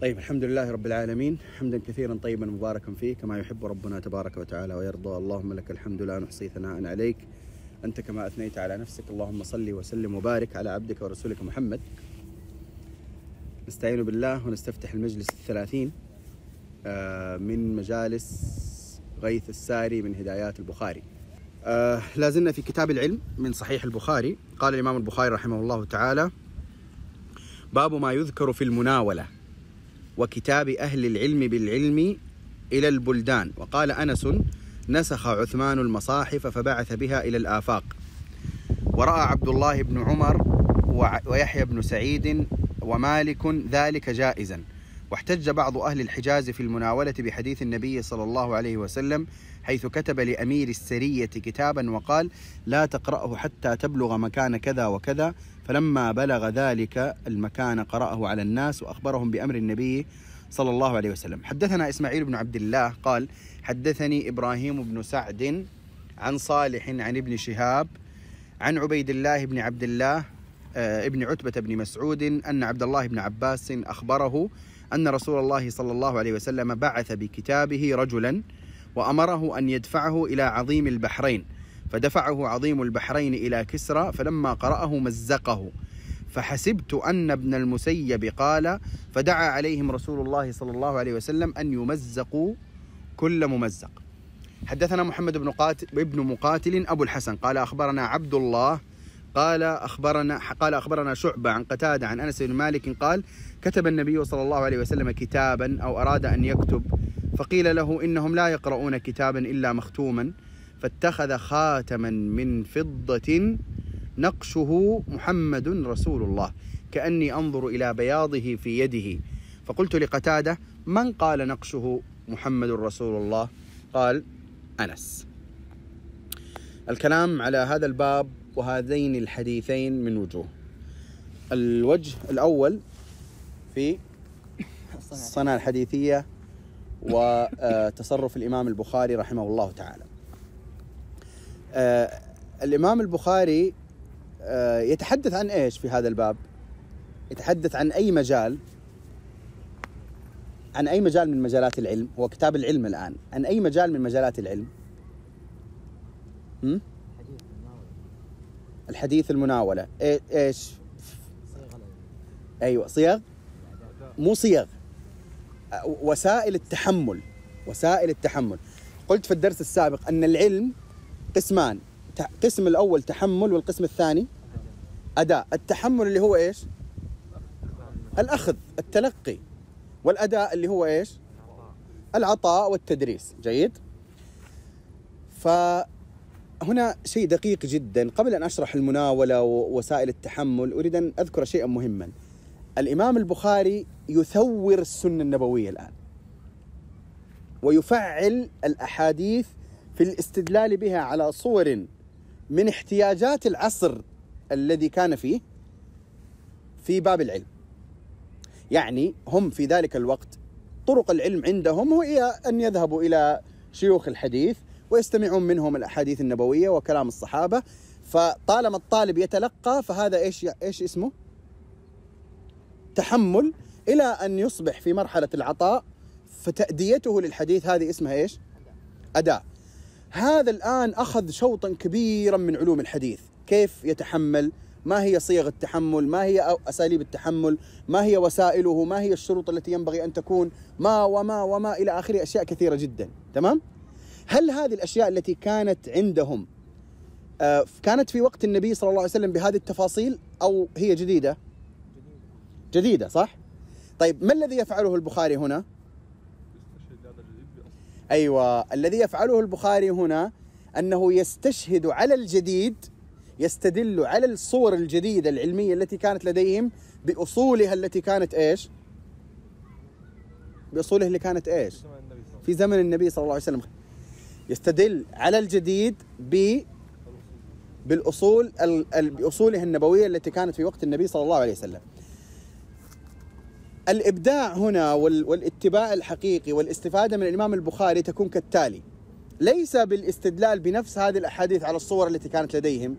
طيب الحمد لله رب العالمين. حمدا كثيرا طيبا مباركا فيه كما يحب ربنا تبارك وتعالى ويرضى. اللهم لك الحمد لا نحصي ثناء عليك. أنت كما أثنيت على نفسك. اللهم صل وسلم وبارك على عبدك ورسولك محمد. نستعين بالله ونستفتح المجلس الثلاثين آه، من مجالس غيث الساري من هدايات البخاري. آه، لا زلنا في كتاب العلم من صحيح البخاري. قال الإمام البخاري رحمه الله تعالى باب ما يذكر في المناولة. وكتاب أهل العلم بالعلم إلى البلدان. وقال أنس نسخ عثمان المصاحف فبعث بها إلى الآفاق. ورأى عبد الله بن عمر ويحيى بن سعيد ومالك ذلك جائزا. واحتج بعض أهل الحجاز في المناولة بحديث النبي صلى الله عليه وسلم حيث كتب لأمير السرية كتابا وقال لا تقرأه حتى تبلغ مكان كذا وكذا فلما بلغ ذلك المكان قرأه على الناس وأخبرهم بأمر النبي صلى الله عليه وسلم. حدثنا إسماعيل بن عبد الله قال حدثني إبراهيم بن سعد عن صالح عن ابن شهاب عن عبيد الله بن عبد الله آه، ابن عتبة بن مسعود أن عبد الله بن عباس أخبره أن رسول الله صلى الله عليه وسلم بعث بكتابه رجلا وأمره أن يدفعه إلى عظيم البحرين. فدفعه عظيم البحرين إلى كسرى فلما قرأه مزقه. فحسبت أن ابن المسيب قال فدعا عليهم رسول الله صلى الله عليه وسلم أن يمزقوا كل ممزق. حدثنا محمد بن قاتل ابن مقاتل أبو الحسن. قال أخبرنا عبد الله قال أخبرنا قال أخبرنا شعبة عن قتادة عن أنس بن مالك قال كتب النبي صلى الله عليه وسلم كتابا أو أراد أن يكتب فقيل له إنهم لا يقرؤون كتابا إلا مختوما. فاتخذ خاتما من فضة نقشه محمد رسول الله. كأني أنظر إلى بياضه في يده. فقلت لقتادة من قال نقشه محمد رسول الله؟ قال أنس. الكلام على هذا الباب وهذين الحديثين من وجوه. الوجه الأول في الصنعة الحديثية وتصرف الإمام البخاري رحمه الله تعالى. آه، الإمام البخاري آه، يتحدث عن إيش في هذا الباب؟ يتحدث عن أي مجال؟ عن أي مجال من مجالات العلم؟ هو كتاب العلم الآن. عن أي مجال من مجالات العلم؟ الحديث المناولة. إيش؟ أيوة صيغ مو صيغ وسائل التحمل. وسائل التحمل. قلت في الدرس السابق أن العلم قسمان. قسم الأول تحمل والقسم الثاني أداء. التحمل اللي هو إيش؟ الأخذ التلقي. والأداء اللي هو إيش؟ العطاء والتدريس. جيد؟ فهنا شيء دقيق جدا. قبل أن أشرح المناولة ووسائل التحمل أريد أن أذكر شيئا مهما. الإمام البخاري يثور السنة النبوية الآن. ويفعل الأحاديث في الاستدلال بها على صور من احتياجات العصر الذي كان فيه في باب العلم. يعني هم في ذلك الوقت طرق العلم عندهم هي أن يذهبوا إلى شيوخ الحديث ويستمعون منهم الأحاديث النبوية وكلام الصحابة فطالما الطالب يتلقى فهذا إيش إيش اسمه؟ تحمل إلى أن يصبح في مرحلة العطاء فتأديته للحديث هذه اسمها إيش؟ أداء. هذا الآن أخذ شوطا كبيرا من علوم الحديث. كيف يتحمل؟ ما هي صيغ التحمل؟ ما هي أساليب التحمل؟ ما هي وسائله؟ ما هي الشروط التي ينبغي أن تكون؟ ما وما وما إلى آخره. أشياء كثيرة جدا. تمام؟ هل هذه الأشياء التي كانت عندهم آه، كانت في وقت النبي صلى الله عليه وسلم بهذه التفاصيل أو هي جديدة. جديدة صح؟ طيب ما الذي يفعله البخاري هنا؟ أيوة. الذي يفعله البخاري هنا أنه يستشهد على الجديد يستدل على الصور الجديدة العلمية التي كانت لديهم بأصولها التي كانت إيش؟ بأصولها اللي كانت إيش؟ في زمن النبي صلى الله عليه وسلم. يستدل على الجديد ب بالأصول بأصوله النبوية التي كانت في وقت النبي صلى الله عليه وسلم. الإبداع هنا والاتباع الحقيقي والاستفادة من الإمام البخاري تكون كالتالي ليس بالاستدلال بنفس هذه الأحاديث على الصور التي كانت لديهم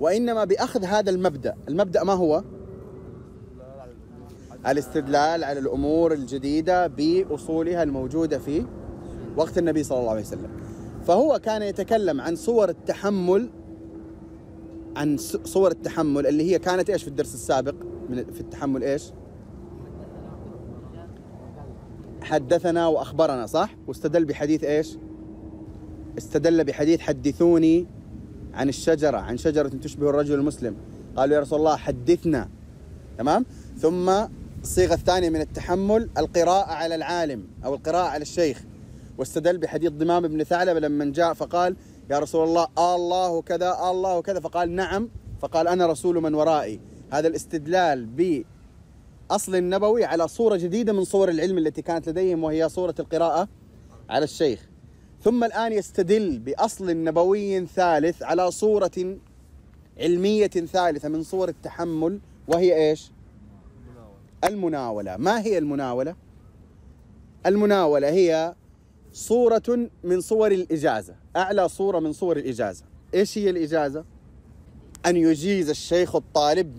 وإنما بأخذ هذا المبدأ المبدأ ما هو؟ الاستدلال على الأمور الجديدة بأصولها الموجودة في وقت النبي صلى الله عليه وسلم فهو كان يتكلم عن صور التحمل عن صور التحمل اللي هي كانت إيش في الدرس السابق في التحمل إيش؟ حدثنا وأخبرنا صح؟ واستدل بحديث إيش؟ استدل بحديث حدثوني عن الشجرة عن شجرة تشبه الرجل المسلم قالوا يا رسول الله حدثنا تمام؟ ثم الصيغه الثانية من التحمل القراءة على العالم أو القراءة على الشيخ واستدل بحديث ضمام بن ثعلبة لما جاء فقال يا رسول الله الله كذا الله كذا فقال نعم فقال أنا رسول من ورائي هذا الاستدلال باصل النبوي على صورة جديدة من صور العلم التي كانت لديهم وهي صورة القراءة على الشيخ ثم الآن يستدل بأصل نبوي ثالث على صورة علمية ثالثة من صور التحمل وهي إيش؟ المناولة ما هي المناولة؟ المناولة هي صورة من صور الإجازة أعلى صورة من صور الإجازة إيش هي الإجازة؟ أن يجيز الشيخ الطالب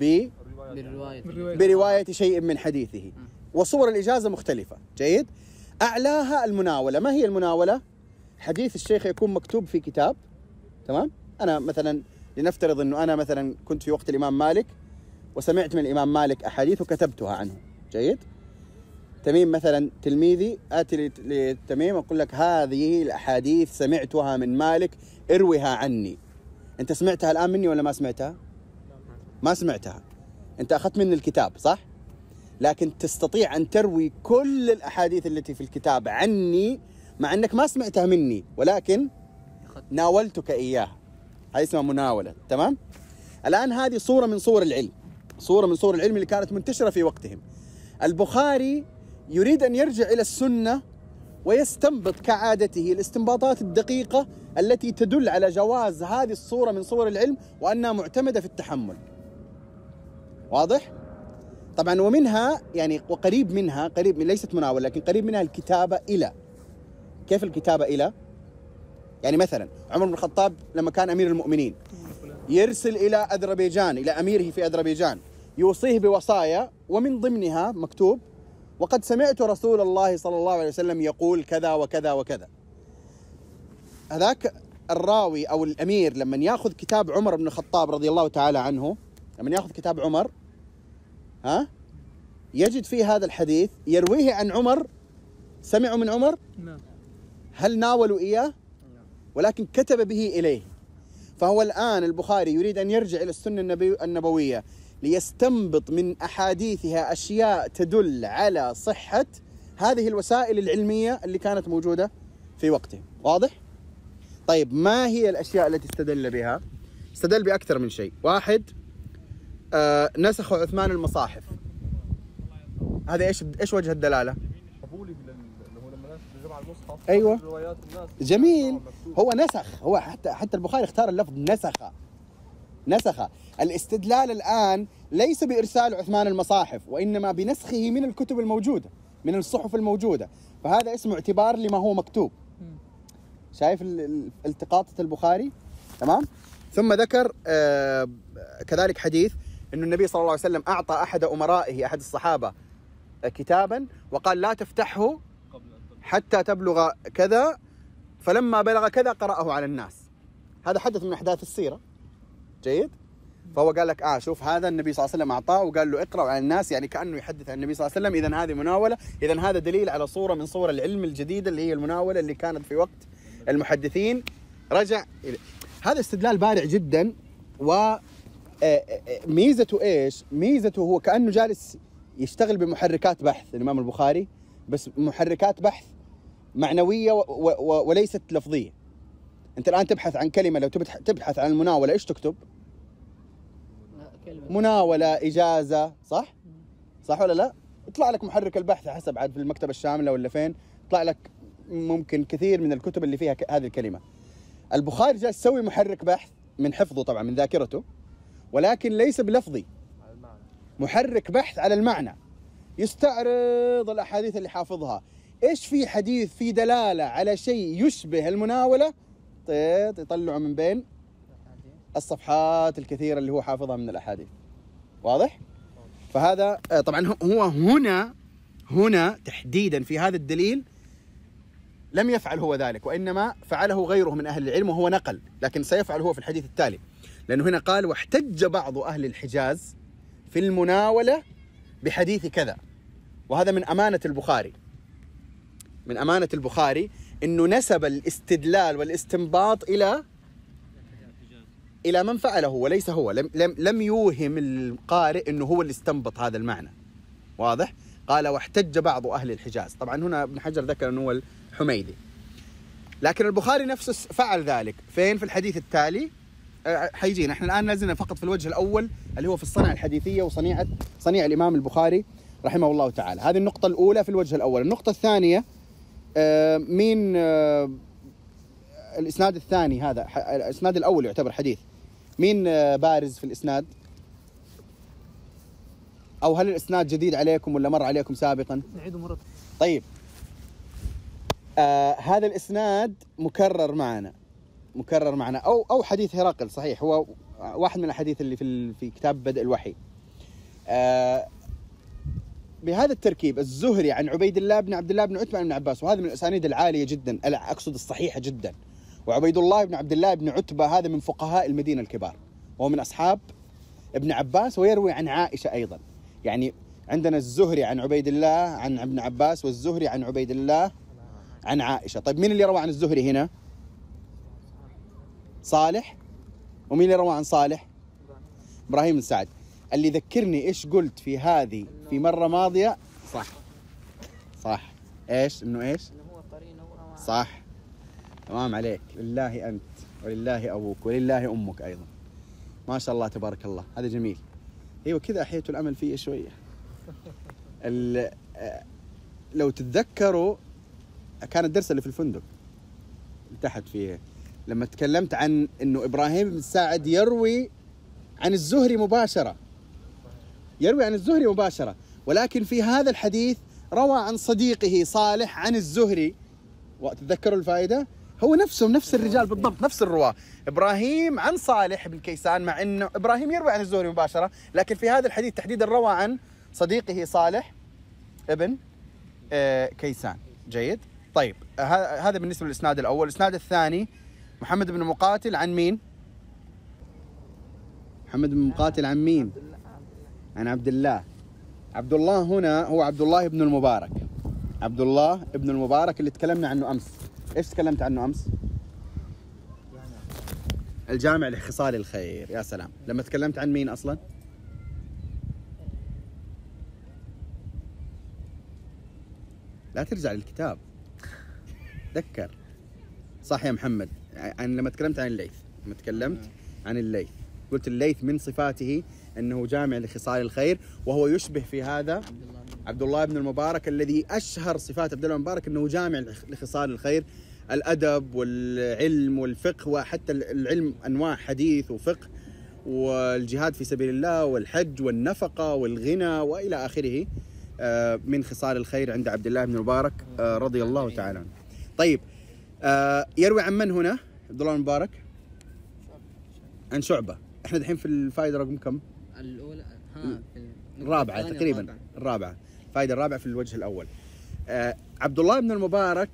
برواية شيء من حديثه. وصور الإجازة مختلفة. جيد؟ أعلاها المناولة. ما هي المناولة؟ حديث الشيخ يكون مكتوب في كتاب. تمام؟ أنا مثلا لنفترض أنه أنا مثلا كنت في وقت الإمام مالك وسمعت من الإمام مالك أحاديث وكتبتها عنه. جيد؟ تميم مثلا تلميذي. آتي لت- لتميم أقول لك هذه الأحاديث سمعتها من مالك. اروها عني. أنت سمعتها الآن مني ولا ما سمعتها؟ ما سمعتها. أنت أخذت مني الكتاب صح؟ لكن تستطيع أن تروي كل الأحاديث التي في الكتاب عني مع أنك ما سمعتها مني ولكن ناولتك إياها. هذه اسمها مناولة تمام؟ الآن هذه صورة من صور العلم. صورة من صور العلم اللي كانت منتشرة في وقتهم. البخاري يريد أن يرجع إلى السنة ويستنبط كعادته الاستنباطات الدقيقة التي تدل على جواز هذه الصورة من صور العلم وأنها معتمدة في التحمل. واضح؟ طبعا ومنها يعني وقريب منها قريب من ليست مناولة لكن قريب منها الكتابة إلى كيف الكتابة إلى؟ يعني مثلا عمر بن الخطاب لما كان أمير المؤمنين يرسل إلى أذربيجان إلى أميره في أذربيجان يوصيه بوصايا ومن ضمنها مكتوب وقد سمعت رسول الله صلى الله عليه وسلم يقول كذا وكذا وكذا هذاك الراوي أو الأمير لما يأخذ كتاب عمر بن الخطاب رضي الله تعالى عنه لما يأخذ كتاب عمر ها؟ يجد فيه هذا الحديث يرويه عن عمر. سمعوا من عمر؟ نعم. هل ناولوا إياه؟ ولكن كتب به إليه. فهو الآن البخاري يريد أن يرجع إلى السنة النبوية ليستنبط من أحاديثها أشياء تدل على صحة هذه الوسائل العلمية اللي كانت موجودة في وقته. واضح؟ طيب ما هي الأشياء التي استدل بها؟ استدل بأكثر من شيء. واحد آه نسخ عثمان المصاحف. هذا إيش إيش وجه الدلالة؟ المصحف الناس جميل. هو نسخ. هو حتى حتى البخاري اختار اللفظ نسخ. نسخ. الاستدلال الآن ليس بإرسال عثمان المصاحف وإنما بنسخه من الكتب الموجوده من الصحف الموجودة. فهذا اسمه اعتبار لما هو مكتوب. شايف ال- ال- التقاطة البخاري؟ تمام؟ ثم ذكر آه كذلك حديث إنه النبي صلى الله عليه وسلم أعطى أحد أمرائه أحد الصحابة آه، كتابا وقال لا تفتحه أن. حتى تبلغ كذا فلما بلغ كذا قرأه على الناس. هذا حدث من أحداث السيرة. جيد؟ فهو قال لك آه شوف هذا النبي صلى الله عليه وسلم أعطاه وقال له اقرأ على الناس يعني كأنه يحدث عن النبي صلى الله عليه وسلم. اذا هذه مناولة. اذا هذا دليل على صورة من صور العلم الجديدة اللي هي المناولة اللي كانت في وقت المحدثين. رجع هذا استدلال بارع جدا و ميزته إيش؟ ميزته هو كأنه جالس يشتغل بمحركات بحث الإمام البخاري بس محركات بحث معنوية و و و وليست لفظية. أنت الآن تبحث عن كلمة لو تبحث عن المناولة إيش تكتب؟ مناولة إجازة صح؟ صح ولا لا؟ يطلع لك محرك البحث حسب عاد في المكتبة الشاملة ولا فين؟ يطلع لك ممكن كثير من الكتب اللي فيها هذه الكلمة. البخاري جالس يسوي محرك بحث من حفظه طبعا من ذاكرته ولكن ليس بلفظي. محرك بحث على المعنى. يستعرض الأحاديث اللي حافظها. إيش في حديث في دلالة على شيء يشبه المناولة؟ طيط يطلعه من بين الصفحات الكثيرة اللي هو حافظها من الأحاديث. واضح؟ فهذا آه، طبعا هو هنا هنا تحديدا في هذا الدليل لم يفعل هو ذلك وإنما فعله غيره من أهل العلم وهو نقل لكن سيفعل هو في الحديث التالي. لأنه هنا قال واحتج بعض أهل الحجاز في المناولة بحديث كذا. وهذا من أمانة البخاري. من أمانة البخاري إنه نسب الاستدلال والاستنباط إلى إلى من فعله وليس هو. لم لم لم يوهم القارئ إنه هو اللي استنبط هذا المعنى. واضح؟ قال واحتج بعض أهل الحجاز. طبعا هنا ابن حجر ذكر إنه هو الحميدي. لكن البخاري نفسه فعل ذلك. فين؟ في الحديث التالي. حيجينا. إحنا الآن نازلنا فقط في الوجه الأول اللي هو في الصنعة الحديثية وصنيعة صنيع الإمام البخاري رحمه الله تعالى. هذه النقطة الأولى في الوجه الأول. النقطة الثانية آه، مين آه، الإسناد الثاني هذا الإسناد الأول يعتبر حديث. مين آه، بارز في الإسناد؟ أو هل الإسناد جديد عليكم ولا مر عليكم سابقا؟ نعيد مرة طيب. آه هذا الإسناد مكرر معنا. مكرر معنا. أو أو حديث هرقل صحيح. هو واحد من الأحاديث اللي في في كتاب بدء الوحي. آه بهذا التركيب الزهري عن عبيد الله بن عبد الله بن عتبة بن عباس وهذا من الأسانيد العالية جدا أقصد الصحيحة جدا. وعبيد الله بن عبد الله بن عتبة هذا من فقهاء المدينة الكبار. وهو من أصحاب ابن عباس ويروي عن عائشة أيضا. يعني عندنا الزهري عن عبيد الله عن ابن عباس والزهري عن عبيد الله عن عائشة. طيب مين اللي روى عن الزهري هنا؟ صالح؟ ومين اللي روى عن صالح؟ إبراهيم بن سعد. اللي ذكرني إيش قلت في هذه في مرة ماضية؟ صح. صح. إيش؟ إنه إيش؟ صح. تمام عليك. لله أنت ولله أبوك ولله أمك أيضا. ما شاء الله تبارك الله. هذا جميل. أيوه كذا احييتوا الأمل فيه شوية. لو تتذكروا كان الدرس اللي في الفندق. تحت فيه. لما تكلمت عن إنه إبراهيم بن سعد يروي عن الزهري مباشرة. يروي عن الزهري مباشرة. ولكن في هذا الحديث روى عن صديقه صالح عن الزهري. وتتذكروا الفائدة؟ هو نفسهم نفس الرجال بالضبط نفس الرواة. إبراهيم عن صالح بن كيسان مع إنه إبراهيم يروي عن الزهري مباشرة. لكن في هذا الحديث تحديدا روى عن صديقه صالح ابن آه، كيسان. جيد؟ طيب هذا بالنسبة للإسناد الأول. الإسناد الثاني محمد بن مقاتل عن مين؟ محمد بن مقاتل عن مين؟ عن عبد الله. عبد الله هنا هو عبد الله بن المبارك. عبد الله بن المبارك اللي تكلمنا عنه أمس. إيش تكلمت عنه أمس؟ الجامع لخصال الخير. يا سلام. لما تكلمت عن مين أصلا؟ لا ترجع للكتاب. تذكر. صح يا محمد. عن لما تكلمت عن الليث لما تكلمت عن الليث قلت الليث من صفاته أنه جامع لخصال الخير وهو يشبه في هذا عبد الله بن المبارك الذي أشهر صفات عبد الله المبارك أنه جامع لخصال الخير الأدب والعلم والفقه وحتى العلم أنواع حديث وفقه والجهاد في سبيل الله والحج والنفقة والغنى وإلى آخره آه، من خصال الخير عند عبد الله بن المبارك آه، رضي الله تعالى عنه. طيب آه، يروي عن من هنا؟ عبد الله بن المبارك. عن شعبة. إحنا دحين في الفائدة رقم كم؟ الأولى ها الثانية تقريبا الرابعة. الرابعة الفائدة الرابعة في الوجه الأول. آه عبد الله بن المبارك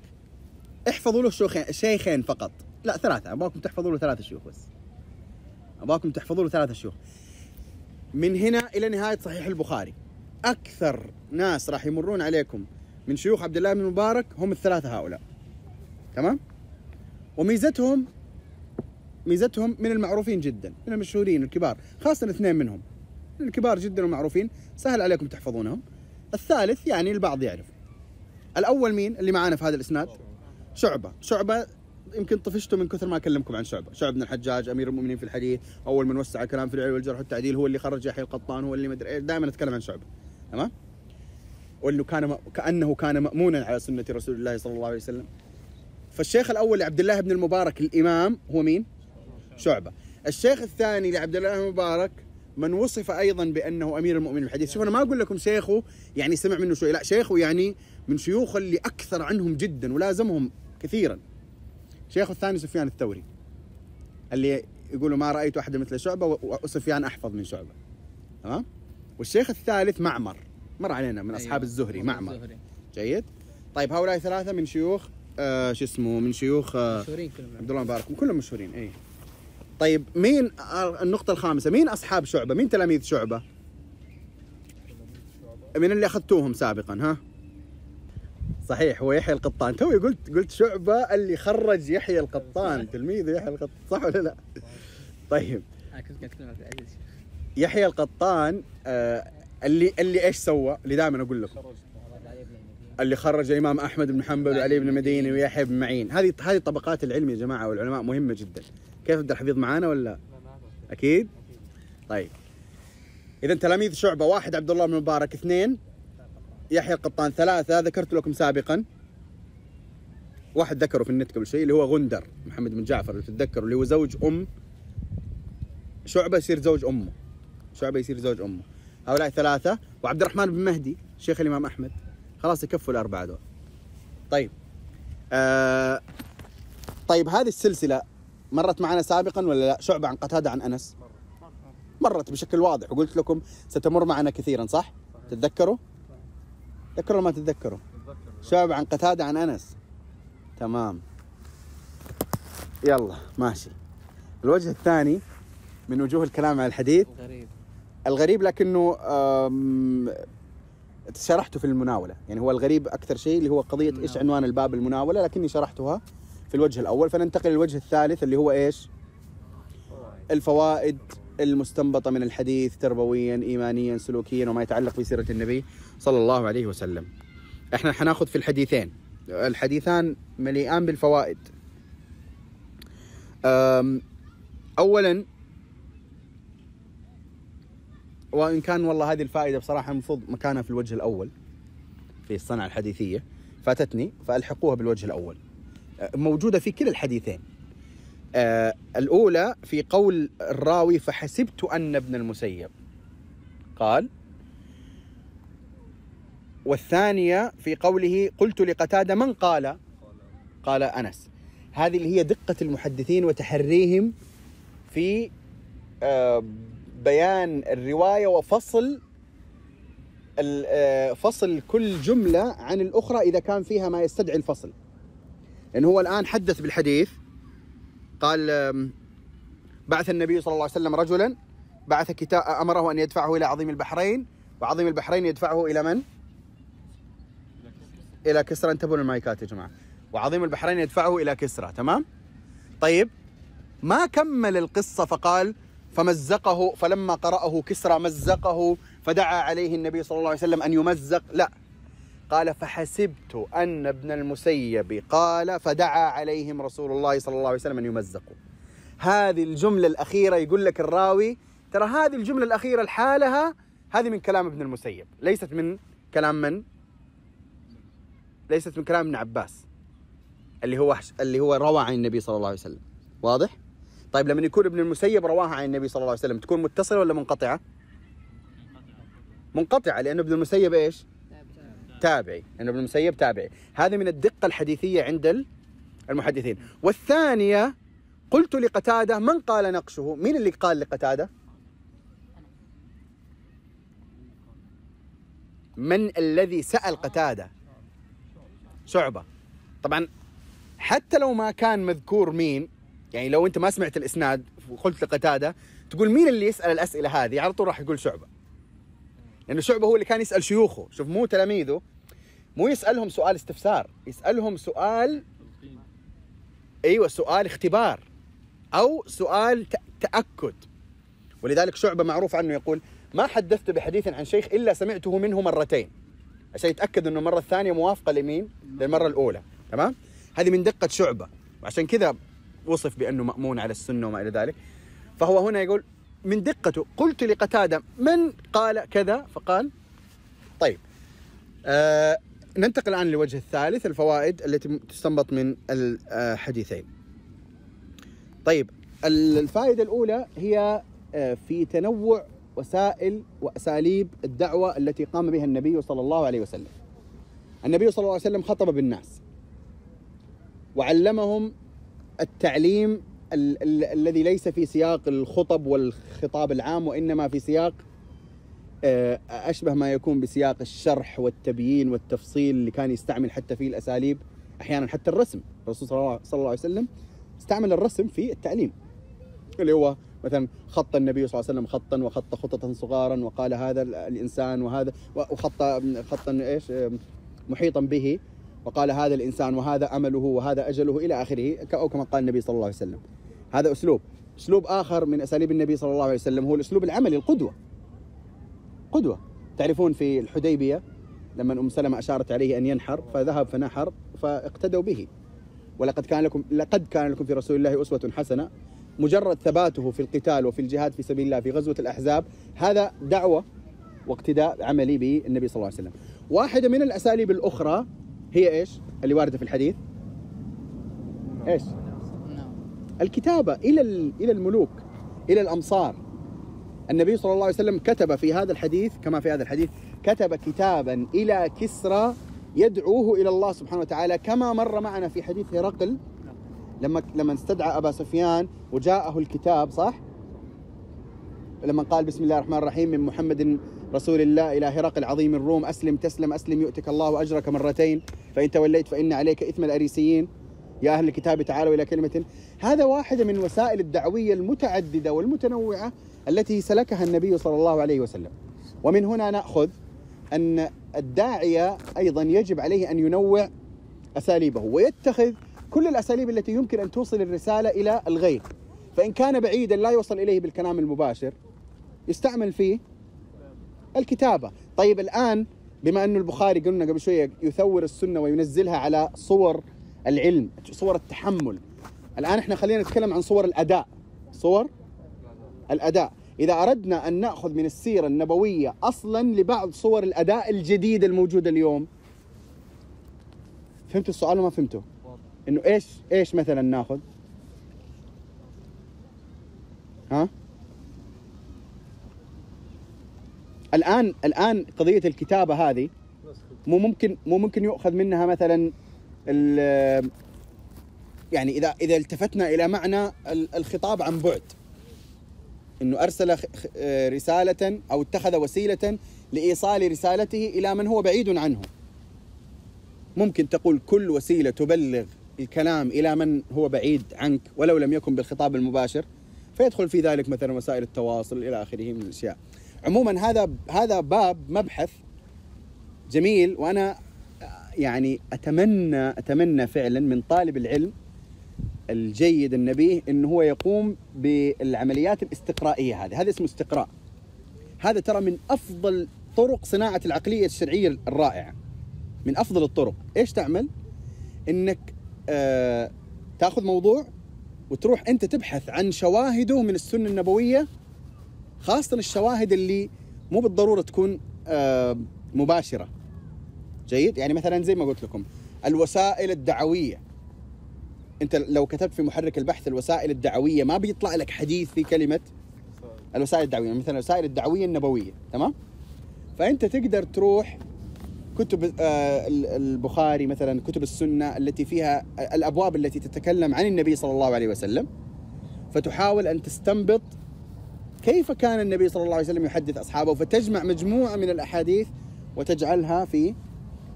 احفظوا له شيخين شيخين فقط. لا ثلاثة. أبغاكم تحفظوا له ثلاثة شيوخ بس. أبغاكم تحفظوا له ثلاثة شيوخ. من هنا إلى نهاية صحيح البخاري. أكثر ناس راح يمرون عليكم من شيوخ عبد الله بن المبارك هم الثلاثة هؤلاء. تمام؟ وميزتهم ميزتهم من المعروفين جدا من المشهورين الكبار خاصة اثنين منهم. الكبار جدا ومعروفين سهل عليكم تحفظونهم. الثالث يعني البعض يعرف الأول مين؟ اللي معانا في هذا الإسناد؟ شعبة. شعبة يمكن طفشتوا من كثر ما أكلمكم عن شعبة. شعب بن الحجاج أمير المؤمنين في الحديث أول من وسع الكلام في العلم والجرح والتعديل هو اللي خرج يحيى القطان هو اللي مدري إيش. دائما أتكلم عن شعبة. تمام؟ وإنه كان كأنه كان مامونا على سنة رسول الله صلى الله عليه وسلم. فالشيخ الأول لعبد الله بن المبارك الإمام هو مين؟ شعبة. الشيخ الثاني لعبد الله بن المبارك من وصف أيضا بأنه أمير المؤمنين الحديث شوف أنا ما أقول لكم شيخه يعني سمع منه شوي. لا شيخه يعني من شيوخ اللي أكثر عنهم جدا ولازمهم كثيرا. شيخه الثاني سفيان الثوري اللي يقولوا ما رأيت احدا مثل شعبة وسفيان أحفظ من شعبة. تمام؟ والشيخ الثالث معمر. مر علينا من أيوة. اصحاب الزهري معمر. الزهري. جيد؟ طيب هؤلاء ثلاثة من شيوخ آه شو اسمه من شيوخ آه مشهورين كلهم عبد الله مبارك كلهم مشهورين اي طيب مين آه، النقطة الخامسة مين أصحاب شعبة؟ مين تلاميذ شعبة؟ من اللي أخذتوهم سابقا ها؟ صحيح هو يحيى القطان توي قلت قلت شعبة اللي خرج يحيى القطان تلميذ يحيى القطان صح ولا لا؟ طيب العزيز يحيى القطان آه اللي اللي إيش سوى؟ اللي دائما أقول لكم اللي خرج الامام أحمد بن حنبل وعلي بن المديني ويحيى بن معين. هذه هذه طبقات العلم يا جماعة والعلماء مهمه جدا. كيف عبد الحفيظ معانا ولا. أكيد؟ طيب. اذا تلاميذ شعبة واحد عبد الله بن مبارك اثنين. يحيى القطان ثلاثة. ذكرت لكم سابقا. واحد ذكره في النت قبل شيء اللي هو غندر محمد بن جعفر اللي تتذكروا اللي هو زوج أم. شعبة يصير زوج أمه. شعبة يصير زوج أمه. هؤلاء ثلاثة. وعبد الرحمن بن مهدي شيخ الإمام أحمد. خلاص يكفوا الأربعة دول. طيب. آه طيب هذه السلسلة مرت معنا سابقا ولا لا؟ شعبة عن قتادة عن أنس؟ مرت بشكل واضح. وقلت لكم ستمر معنا كثيرا صح؟ تتذكروا؟ تذكروا ما تتذكروا. شعبة عن قتادة عن أنس. تمام. يلا ماشي. الوجه الثاني من وجوه الكلام على الحديث. غريب الغريب لكنه شرحته في المناولة. يعني هو الغريب أكثر شيء اللي هو قضية إيش المناولة. عنوان الباب المناولة لكني شرحتها في الوجه الأول. فننتقل للوجه الثالث اللي هو إيش؟ الفوائد المستنبطة من الحديث تربويا إيمانيا سلوكيا وما يتعلق بسيرة النبي صلى الله عليه وسلم. إحنا حناخذ في الحديثين. الحديثان مليئان بالفوائد. اولا وإن كان والله هذه الفائدة بصراحة المفروض مكانها في الوجه الأول في الصنعة الحديثية. فاتتني فألحقوها بالوجه الأول. أه، موجودة في كلا الحديثين. آه الأولى في قول الراوي فحسبت أن ابن المسيب قال والثانية في قوله قلت لقتادة من قال؟ قال أنس. هذه اللي هي دقة المحدثين وتحريهم في آه بيان الرواية وفصل آه، فصل كل جملة عن الأخرى إذا كان فيها ما يستدعي الفصل لأنه هو الآن حدث بالحديث قال بعث النبي صلى الله عليه وسلم رجلا بعث كتاب أمره أن يدفعه إلى عظيم البحرين وعظيم البحرين يدفعه إلى من؟ إلى كسرى انتبهوا للمايكات يا جماعة وعظيم البحرين يدفعه إلى كسرى تمام؟ طيب ما كمل القصة فقال فمزقه فلما قرأه كسرى مزقه فدعا عليه النبي صلى الله عليه وسلم أن يمزق. لا. قال فحسبت أن ابن المسيب قال فدعا عليهم رسول الله صلى الله عليه وسلم أن يمزقوا. هذه الجملة الأخيرة يقول لك الراوي ترى هذه الجملة الأخيرة لحالها هذه من كلام ابن المسيب. ليست من كلام من؟ ليست من كلام ابن عباس اللي هو اللي هو روى عن النبي صلى الله عليه وسلم. واضح؟ طيب لما يكون ابن المسيب رواها عن النبي صلى الله عليه وسلم تكون متصلة ولا منقطعة؟ منقطعة لأن ابن المسيب إيش؟ تابعي. لأن ابن المسيب تابعي. هذه من الدقة الحديثية عند ال- المحدثين. والثانية قلت لقتادة من قال نقشه؟ مين اللي قال لقتادة؟ من الذي سأل قتادة؟ شعبة. طبعا حتى لو ما كان مذكور مين يعني لو أنت ما سمعت الإسناد وقلت لقتادة تقول مين اللي يسأل الأسئلة هذه؟ على طول راح يقول شعبة. لأنه شعبة هو اللي كان يسأل شيوخه. شوف مو تلاميذه مو يسألهم سؤال استفسار يسألهم سؤال أيوه سؤال اختبار أو سؤال تأكد. ولذلك شعبة معروف عنه يقول ما حدثت بحديث عن شيخ إلا سمعته منه مرتين. عشان يتأكد إنه المرة الثانية موافقة لمين؟ للمرة الأولى. تمام؟ هذه من دقة شعبة. وعشان كذا وصف بأنه مأمون على السنة وما إلى ذلك فهو هنا يقول من دقته قلت لقتادة من قال كذا فقال طيب آه ننتقل الآن للوجه الثالث الفوائد التي تستنبط من الحديثين. طيب ال- الفائدة الأولى هي آه، في تنوع وسائل وأساليب الدعوة التي قام بها النبي صلى الله عليه وسلم. النبي صلى الله عليه وسلم خطب بالناس وعلمهم التعليم ال- ال- الذي ليس في سياق الخطب والخطاب العام وإنما في سياق آه، أشبه ما يكون بسياق الشرح والتبيين والتفصيل اللي كان يستعمل حتى فيه الأساليب أحيانا حتى الرسم. الرسول صلى الله- عليه وسلم استعمل الرسم في التعليم. اللي هو مثلا خط النبي صلى الله عليه وسلم خطا وخط خططا صغارا وقال هذا ال- الإنسان وهذا وخط خطا إيش؟ آم، محيطا به. وقال هذا الإنسان وهذا أمله وهذا أجله إلى آخره ك- أو كما قال النبي صلى الله عليه وسلم. هذا أسلوب. أسلوب آخر من أساليب النبي صلى الله عليه وسلم هو الأسلوب العملي القدوة. قدوة. تعرفون في الحديبية لما أم سلمة أشارت عليه أن ينحر فذهب فنحر فاقتدوا به. ولقد كان لكم لقد كان لكم في رسول الله أسوة حسنة. مجرد ثباته في القتال وفي الجهاد في سبيل الله في غزوة الأحزاب هذا دعوة واقتداء عملي بالنبي صلى الله عليه وسلم. واحدة من الأساليب الأخرى هي إيش؟ اللي واردة في الحديث إيش؟ نعم الكتابة إلى ال- إلى الملوك إلى الأمصار النبي صلى الله عليه وسلم كتب في هذا الحديث كما في هذا الحديث كتب كتابا إلى كسرى يدعوه إلى الله سبحانه وتعالى كما مر معنا في حديث هرقل لما لما استدعى أبا سفيان وجاءه الكتاب صح؟ لما قال بسم الله الرحمن الرحيم من محمد رسول الله إلى هرقل عظيم الروم أسلم تسلم أسلم يؤتك الله أجرك مرتين فإن توليت فإن عليك إثم الأريسيين. يا أهل الكتاب تعالوا إلى كلمة. هذا واحدة من وسائل الدعوية المتعددة والمتنوعة التي سلكها النبي صلى الله عليه وسلم. ومن هنا نأخذ أن الداعية أيضا يجب عليه أن ينوع أساليبه ويتخذ كل الأساليب التي يمكن أن توصل الرسالة إلى الغير. فإن كان بعيدا لا يوصل إليه بالكلام المباشر يستعمل فيه الكتابة. طيب الآن بما أن البخاري قلنا قبل شوية يثور السنة وينزلها على صور العلم صور التحمل الآن إحنا خلينا نتكلم عن صور الأداء صور الأداء إذا أردنا أن نأخذ من السيرة النبوية أصلا لبعض صور الأداء الجديدة الموجودة اليوم فهمتوا السؤال وما فهمتوا؟ إنه إيش إيش مثلا نأخذ؟ ها؟ الآن الآن قضية الكتابة هذه مو ممكن مو ممكن يؤخذ منها مثلا يعني إذا إذا التفتنا إلى معنى ال- الخطاب عن بعد. إنه أرسل رسالة أو اتخذ وسيلة لإيصال رسالته إلى من هو بعيد عنه. ممكن تقول كل وسيلة تبلغ الكلام إلى من هو بعيد عنك ولو لم يكن بالخطاب المباشر فيدخل في ذلك مثلا وسائل التواصل إلى آخره من الأشياء. عموما هذا هذا باب مبحث جميل وأنا يعني اتمنى أتمنى فعلا من طالب العلم الجيد النبيه إنه هو يقوم بالعمليات الاستقرائية هذه. هذا اسمه استقراء. هذا ترى من أفضل طرق صناعة العقلية الشرعية الرائعة. من أفضل الطرق. إيش تعمل؟ إنك آه تأخذ موضوع وتروح أنت تبحث عن شواهده من السنة النبوية خاصة الشواهد اللي مو بالضرورة تكون آه مباشرة. جيد؟ يعني مثلا زي ما قلت لكم الوسائل الدعوية. أنت لو كتبت في محرك البحث الوسائل الدعوية ما بيطلع لك حديث في كلمة الوسائل الدعوية. مثلا الوسائل الدعوية النبوية تمام؟ فأنت تقدر تروح كتب آه، ال- البخاري مثلا كتب السنة التي فيها الأبواب التي تتكلم عن النبي صلى الله عليه وسلم فتحاول أن تستنبط كيف كان النبي صلى الله عليه وسلم يحدث أصحابه فتجمع مجموعة من الأحاديث وتجعلها في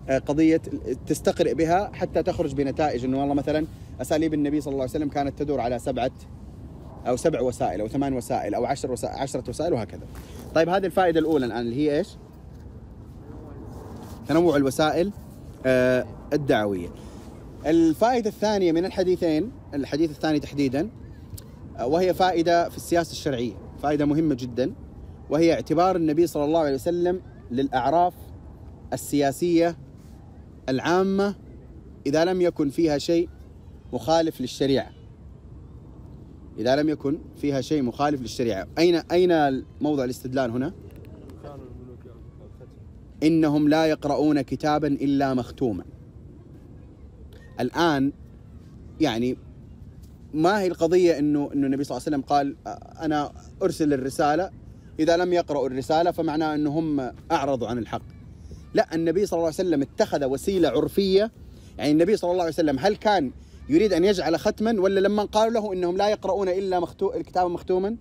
آه، قضية تستقرئ بها حتى تخرج بنتائج إنه والله مثلا أساليب النبي صلى الله عليه وسلم كانت تدور على سبعة أو سبع وسائل أو ثمان وسائل أو عشر وسائل عشرة وسائل وهكذا. طيب هذه الفائدة الأولى الآن اللي هي إيش؟ تنوع الوسائل آه، الدعوية. الفائدة الثانية من الحديثين الحديث الثاني تحديدا آه، وهي فائدة في السياسة الشرعية، فائده مهمة جدا وهي اعتبار النبي صلى الله عليه وسلم للأعراف السياسية العامة إذا لم يكن فيها شيء مخالف للشريعة. إذا لم يكن فيها شيء مخالف للشريعة، اين أين موضع الاستدلال هنا؟ إنهم لا يقرؤون كتابا إلا مختوما. الآن يعني ما هي القضية انه إنه النبي صلى الله عليه وسلم قال أنا أرسل الرسالة إذا لم يقرأوا الرسالة فمعناه إنهم أعرضوا عن الحق. لا النبي صلى الله عليه وسلم اتخذ وسيلة عرفية يعني النبي صلى الله عليه وسلم هل كان يريد أن يجعل ختما ولا لما قالوا له إنهم لا يقرؤون إلا مختو... الكتاب مختوما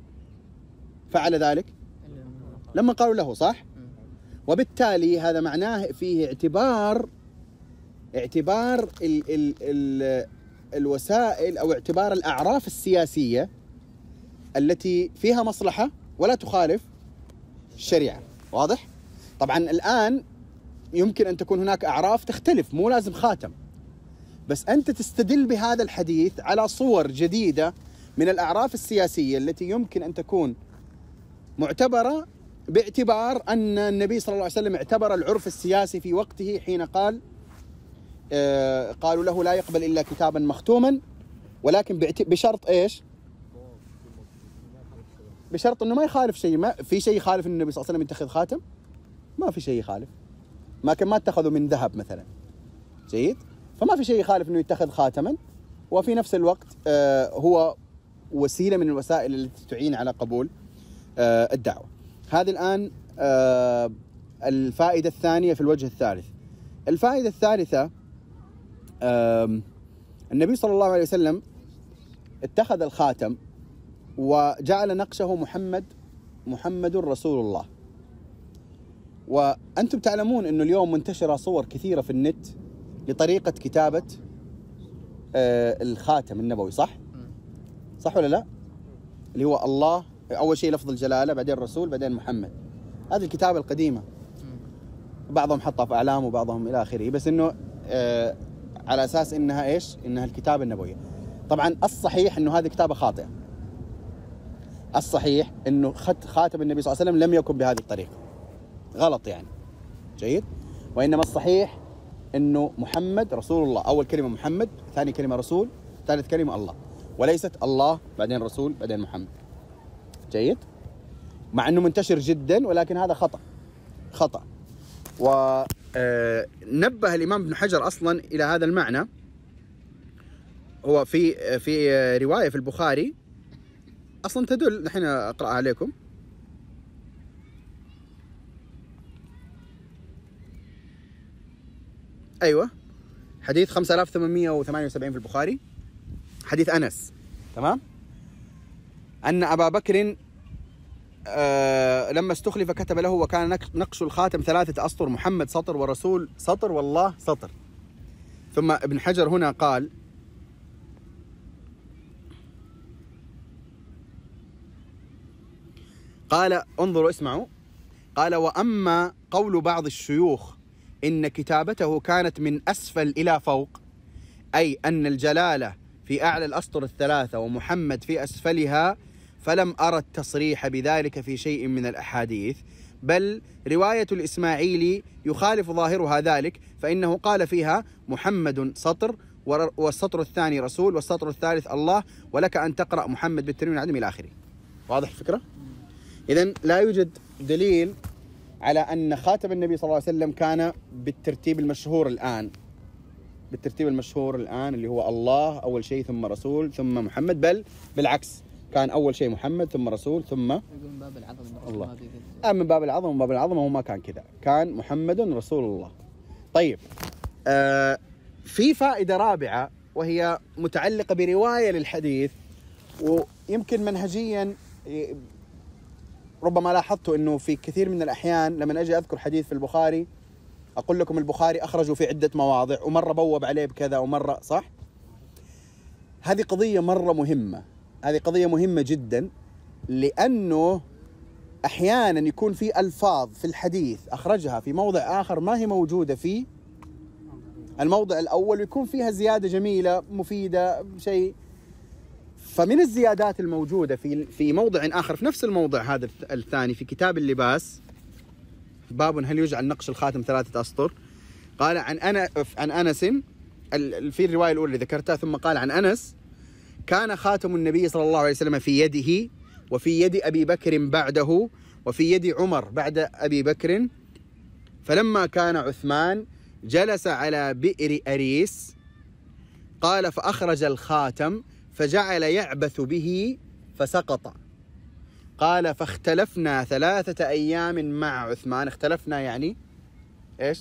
فعل ذلك؟ لما قالوا له صح؟ وبالتالي هذا معناه فيه اعتبار اعتبار ال ال ال الوسائل أو اعتبار الأعراف السياسية التي فيها مصلحة ولا تخالف الشريعة. واضح؟ طبعا الآن يمكن أن تكون هناك أعراف تختلف مو لازم خاتم. بس أنت تستدل بهذا الحديث على صور جديدة من الأعراف السياسية التي يمكن أن تكون معتبرة باعتبار أن النبي صلى الله عليه وسلم اعتبر العرف السياسي في وقته حين قال قالوا له لا يقبل إلا كتابا مختوما ولكن بشرط إيش؟ بشرط إنه ما يخالف شيء ما في شيء يخالف النبي صلى الله عليه وسلم يتخذ خاتم؟ ما في شيء يخالف ما كان ما اتخذوا من ذهب مثلا جيد؟ فما في شيء يخالف إنه يتخذ خاتما وفي نفس الوقت آه، هو وسيلة من الوسائل التي تعين على قبول آه، الدعوة. هذه الآن آه، الفائدة الثانية في الوجه الثالث. الفائدة الثالثة النبي صلى الله عليه وسلم اتخذ الخاتم وجعل نقشه محمد محمد رسول الله. وأنتم تعلمون إنه اليوم منتشرة صور كثيرة في النت لطريقة كتابة آه، الخاتم النبوي صح؟ صح ولا لا؟ اللي هو الله أول شيء لفظ الجلالة بعدين الرسول بعدين محمد. هذه الكتابة القديمة. بعضهم حطها في أعلام وبعضهم إلى آخره بس إنه آه على أساس إنها إيش؟ إنها الكتابه النبويه. طبعا الصحيح إنه هذه كتابة خاطئة. الصحيح إنه خاتم النبي صلى الله عليه وسلم لم يكن بهذه الطريقة. غلط يعني. جيد؟ وإنما الصحيح إنه محمد رسول الله، أول كلمة محمد، ثاني كلمة رسول، ثالث كلمة الله. وليست الله بعدين رسول بعدين محمد. جيد؟ مع إنه منتشر جدا ولكن هذا خطأ. خطأ. ونبه الإمام ابن حجر أصلا إلى هذا المعنى. هو في في رواية في البخاري أصلا تدل الحين أقرأها عليكم. أيوه. حديث 5878 في البخاري. حديث أنس. تمام؟ أن أبا بكر آه لما استخلف كتب له وكان نقش الخاتم ثلاثة أسطر محمد سطر ورسول سطر والله سطر. ثم ابن حجر هنا قال قال انظروا اسمعوا قال وأما قول بعض الشيوخ إن كتابته كانت من أسفل إلى فوق أي أن الجلالة في أعلى الأسطر الثلاثة ومحمد في أسفلها فلم أرى التصريح بذلك في شيء من الأحاديث بل رواية الإسماعيلي يخالف ظاهرها ذلك فإنه قال فيها محمد سطر والسطر الثاني رسول والسطر الثالث الله ولك أن تقرأ محمد بالتنوين العدم إلى آخره. واضح الفكرة؟ إذا لا يوجد دليل على أن خاتم النبي صلى الله عليه وسلم كان بالترتيب المشهور الآن. بالترتيب المشهور الآن اللي هو الله أول شيء ثم رسول ثم محمد بل بالعكس. كان أول شيء محمد ثم رسول ثم يقول من باب العظمه الله. آه من باب العظمة من باب العظمة هو ما كان كذا كان محمد رسول الله طيب آه في فائدة رابعة وهي متعلقة برواية للحديث ويمكن منهجيا ربما لاحظتوا إنه في كثير من الأحيان لما أجي أذكر حديث في البخاري أقول لكم البخاري أخرجوا في عدة مواضع ومرة بوب عليه بكذا ومرة صح؟ هذه قضية مرة مهمة هذه قضية مهمة جدا لأنه أحيانا يكون في ألفاظ في الحديث أخرجها في موضع آخر ما هي موجودة في الموضع الأول ويكون فيها زيادة جميلة مفيدة شيء. فمن الزيادات الموجودة في في موضع آخر في نفس الموضع هذا الث- الثاني في كتاب اللباس باب هل يجعل نقش الخاتم ثلاثة أسطر؟ قال عن أنا عن ال- في الرواية الأولى اللي ذكرتها ثم قال عن أنس كان خاتم النبي صلى الله عليه وسلم في يده وفي يد أبي بكر بعده وفي يد عمر بعد أبي بكر. فلما كان عثمان جلس على بئر أريس قال فأخرج الخاتم فجعل يعبث به فسقط. قال فاختلفنا ثلاثة أيام مع عثمان. اختلفنا يعني إيش؟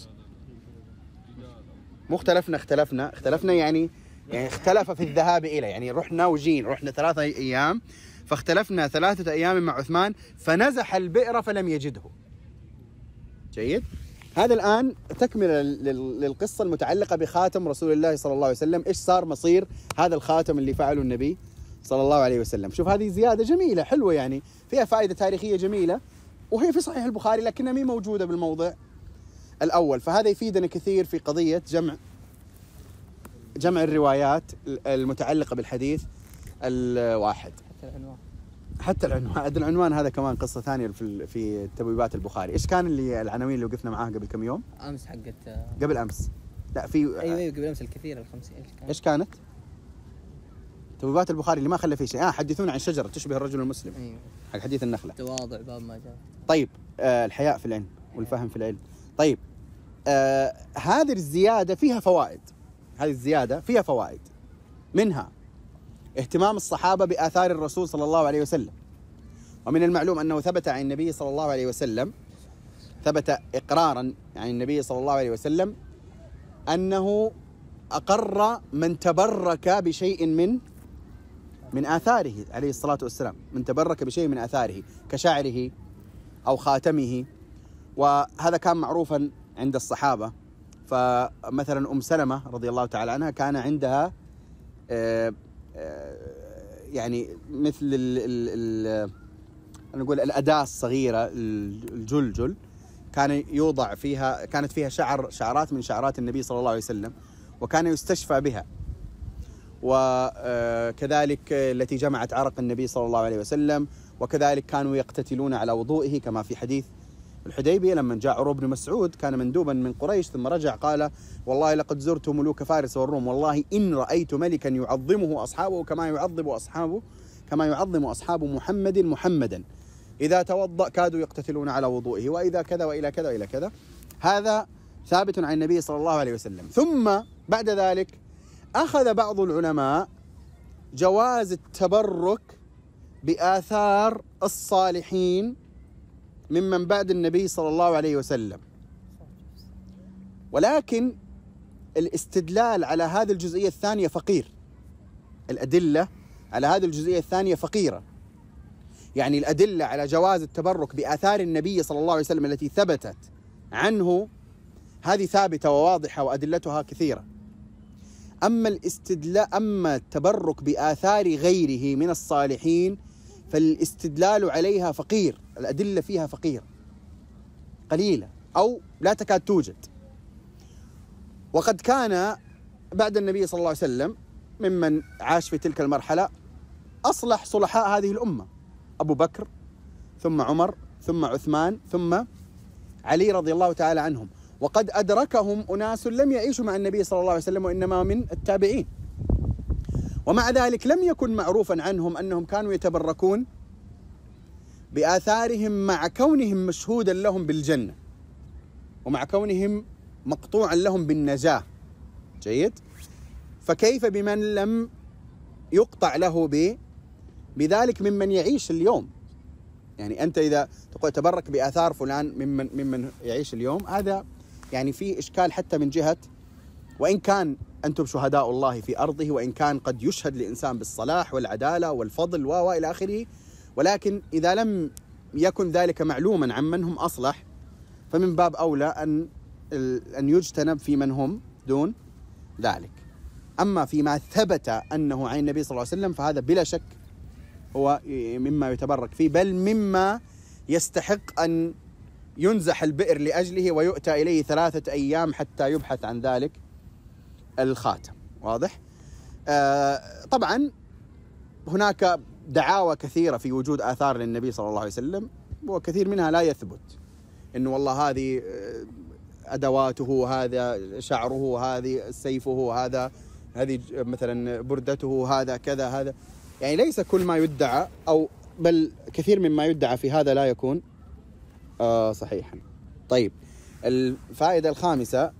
مو اختلفنا اختلفنا اختلفنا يعني يعني اختلف في الذهاب إلى يعني رحنا وجين رحنا ثلاثة أيام فاختلفنا ثلاثة أيام مع عثمان فنزح البئر فلم يجده. جيد؟ هذا الآن تكملة لل- للقصة المتعلقة بخاتم رسول الله صلى الله عليه وسلم. إيش صار مصير هذا الخاتم اللي فعله النبي صلى الله عليه وسلم؟ شوف هذه زيادة جميلة حلوة يعني فيها فائدة تاريخية جميلة وهي في صحيح البخاري لكنها مي موجودة بالموضع الأول. فهذا يفيدنا كثير في قضية جمع جمع الروايات المتعلقة بالحديث الواحد. حتى العنوان. حتى العنوان. العنوان هذا كمان قصة ثانية في في تبويبات البخاري. إيش كان اللي العناوين اللي وقفنا معاها قبل كم يوم؟ أمس حقت آه، قبل أمس. لا في أيوه أيوه قبل أمس الكثير الخمسين. إيش كان؟ إيش كانت؟ تبويبات البخاري اللي ما خلى فيه شيء. آه حدثونا عن شجرة تشبه الرجل المسلم. أيوه. حق حديث النخلة. تواضع باب ما جاء. طيب آه الحياء في العلم والفهم في العلم. طيب آه هذه الزيادة فيها فوائد. هذه الزيادة فيها فوائد. منها اهتمام الصحابة بآثار الرسول صلى الله عليه وسلم. ومن المعلوم أنه ثبت عن النبي صلى الله عليه وسلم ثبت إقرارا عن النبي صلى الله عليه وسلم أنه أقر من تبرك بشيء من من آثاره عليه الصلاة والسلام من تبرك بشيء من آثاره كشعره أو خاتمه. وهذا كان معروفا عند الصحابة. فمثلا أم سلمة رضي الله تعالى عنها كان عندها آه، آه، يعني مثل ال ال ال نقول الأداة الصغيرة الجلجل كان يوضع فيها كانت فيها شعر شعرات من شعرات النبي صلى الله عليه وسلم وكان يستشفى بها. وكذلك التي جمعت عرق النبي صلى الله عليه وسلم وكذلك كانوا يقتتلون على وضوئه كما في حديث الحديبية لما جاء عروة بن مسعود كان مندوبا من قريش ثم رجع قال والله لقد زرت ملوك فارس والروم والله إن رأيت ملكا يعظمه أصحابه كما يعظم أصحابه كما يعظم أصحاب محمد محمدا. إذا توضأ كادوا يقتتلون على وضوئه وإذا كذا وإلى كذا وإلى كذا. هذا ثابت عن النبي صلى الله عليه وسلم. ثم بعد ذلك أخذ بعض العلماء جواز التبرك بآثار الصالحين ممن بعد النبي صلى الله عليه وسلم. ولكن الاستدلال على هذه الجزئية الثانية فقير. الأدلة على هذه الجزئية الثانية فقيرة. يعني الأدلة على جواز التبرك بآثار النبي صلى الله عليه وسلم التي ثبتت عنه هذه ثابتة وواضحة وأدلتها كثيرة. أما الاستدلاء أما التبرك بآثار غيره من الصالحين فالاستدلال عليها فقير الأدلة فيها فقيرة قليلة أو لا تكاد توجد. وقد كان بعد النبي صلى الله عليه وسلم ممن عاش في تلك المرحلة أصلح صلحاء هذه الأمة. أبو بكر ثم عمر ثم عثمان ثم علي رضي الله تعالى عنهم. وقد أدركهم أناس لم يعيشوا مع النبي صلى الله عليه وسلم وإنما من التابعين. ومع ذلك لم يكن معروفا عنهم أنهم كانوا يتبركون بآثارهم مع كونهم مشهودا لهم بالجنة ومع كونهم مقطوعا لهم بالنجاة. جيد؟ فكيف بمن لم يقطع له ب بذلك ممن يعيش اليوم؟ يعني أنت إذا تقول تبرك بآثار فلان ممن ممن يعيش اليوم هذا يعني في إشكال حتى من جهة وإن كان أنتم شهداء الله في أرضه وإن كان قد يشهد لإنسان بالصلاح والعدالة والفضل و إلى آخره. ولكن إذا لم يكن ذلك معلوما عن من هم أصلح فمن باب أولى أن أن يجتنب في من هم دون ذلك. أما فيما ثبت أنه عن النبي صلى الله عليه وسلم فهذا بلا شك هو مما يتبرك فيه. بل مما يستحق أن ينزح البئر لأجله ويؤتى إليه ثلاثة أيام حتى يبحث عن ذلك. الخاتم واضح؟ آه طبعا هناك دعاوى كثيرة في وجود آثار للنبي صلى الله عليه وسلم وكثير منها لا يثبت. إنه والله هذه آه، أدواته هذا شعره هذه سيفه هذا هذه مثلا بردته هذا كذا هذا. يعني ليس كل ما يدعى أو بل كثير مما يدعى في هذا لا يكون آه صحيحا. طيب الفائدة الخامسة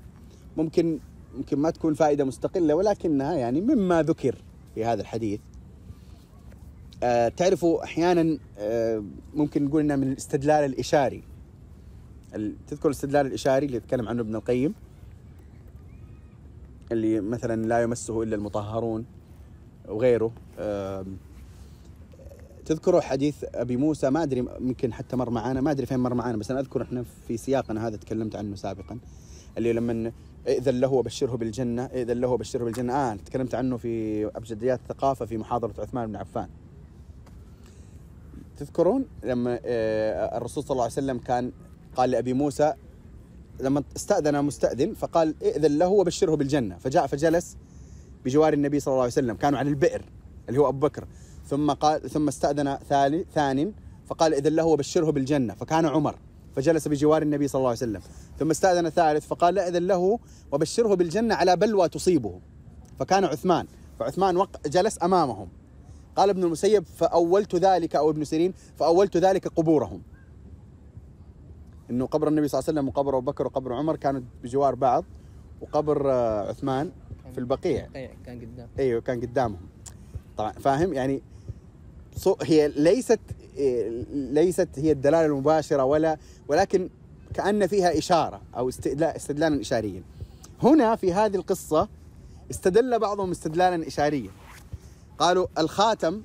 ممكن ممكن ما تكون فائدة مستقلة ولكنها يعني مما ذكر في هذا الحديث. آه تعرفوا أحيانا آه ممكن نقول إنها من الاستدلال الإشاري. ال- تذكر الاستدلال الإشاري اللي يتكلم عنه ابن القيم؟ اللي مثلا لا يمسه إلا المطهرون وغيره. آم، تذكروا حديث أبي موسى ما أدري يمكن حتى مر معانا ما أدري فين مر معانا بس أنا أذكر إحنا في سياقنا هذا تكلمت عنه سابقا. اللي لما ائذن له وبشره بالجنة ائذن له وبشره بالجنة. آه تكلمت عنه في أبجديات الثقافة في محاضرة عثمان بن عفان. تذكرون لما آه، الرسول صلى الله عليه وسلم كان قال لأبي موسى لما استأذن مستأذن فقال ائذن له وبشره بالجنة. فجاء فجلس بجوار النبي صلى الله عليه وسلم كانوا على البئر اللي هو أبو بكر. ثم قال ثم استأذن ثاني ثان فقال إذن له وبشره بالجنة. فكان عمر. فجلس بجوار النبي صلى الله عليه وسلم. ثم استأذن ثالث فقال لا اذن له وبشره بالجنة على بلوى تصيبه فكان عثمان فعثمان وق- جلس أمامهم. قال ابن المسيب فأولت ذلك أو ابن سيرين فأولت ذلك قبورهم. إنه قبر النبي صلى الله عليه وسلم وقبر أبو بكر وقبر عمر كانوا بجوار بعض وقبر آه، عثمان في البقيع. كان قدام. إيوه كان قدامهم. طبعا فاهم؟ يعني هي ليست إيه، ليست هي الدلالة المباشرة ولا ولكن كأن فيها إشارة أو استدلال استدلالا اشاريا. هنا في هذه القصة استدل بعضهم استدلالا اشاريا. قالوا الخاتم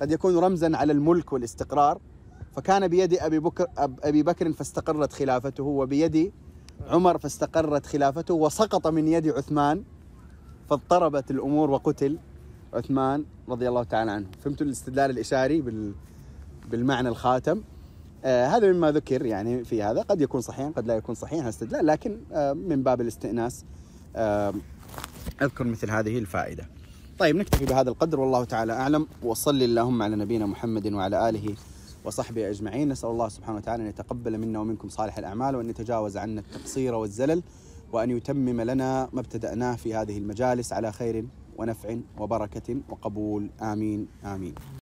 قد يكون رمزا على الملك والاستقرار فكان بيد أبي بكر أبي بكر فاستقرت خلافته وبيد عمر فاستقرت خلافته وسقط من يد عثمان فاضطربت الأمور وقتل. عثمان رضي الله تعالى عنه. فهمتوا الاستدلال الإشاري بال بالمعنى الخاتم؟ آه هذا مما ذكر يعني في هذا. قد يكون صحيحا قد لا يكون صحيحا الاستدلال لكن آه من باب الاستئناس آه أذكر مثل هذه الفائدة. طيب نكتفي بهذا القدر والله تعالى أعلم. وصل اللهم على نبينا محمد وعلى آله وصحبه أجمعين. نسأل الله سبحانه وتعالى أن يتقبل منا ومنكم صالح الأعمال وأن يتجاوز عنا التقصير والزلل وأن يتمم لنا ما ابتدأناه في هذه المجالس على خير ونفع وبركة وقبول. آمين آمين.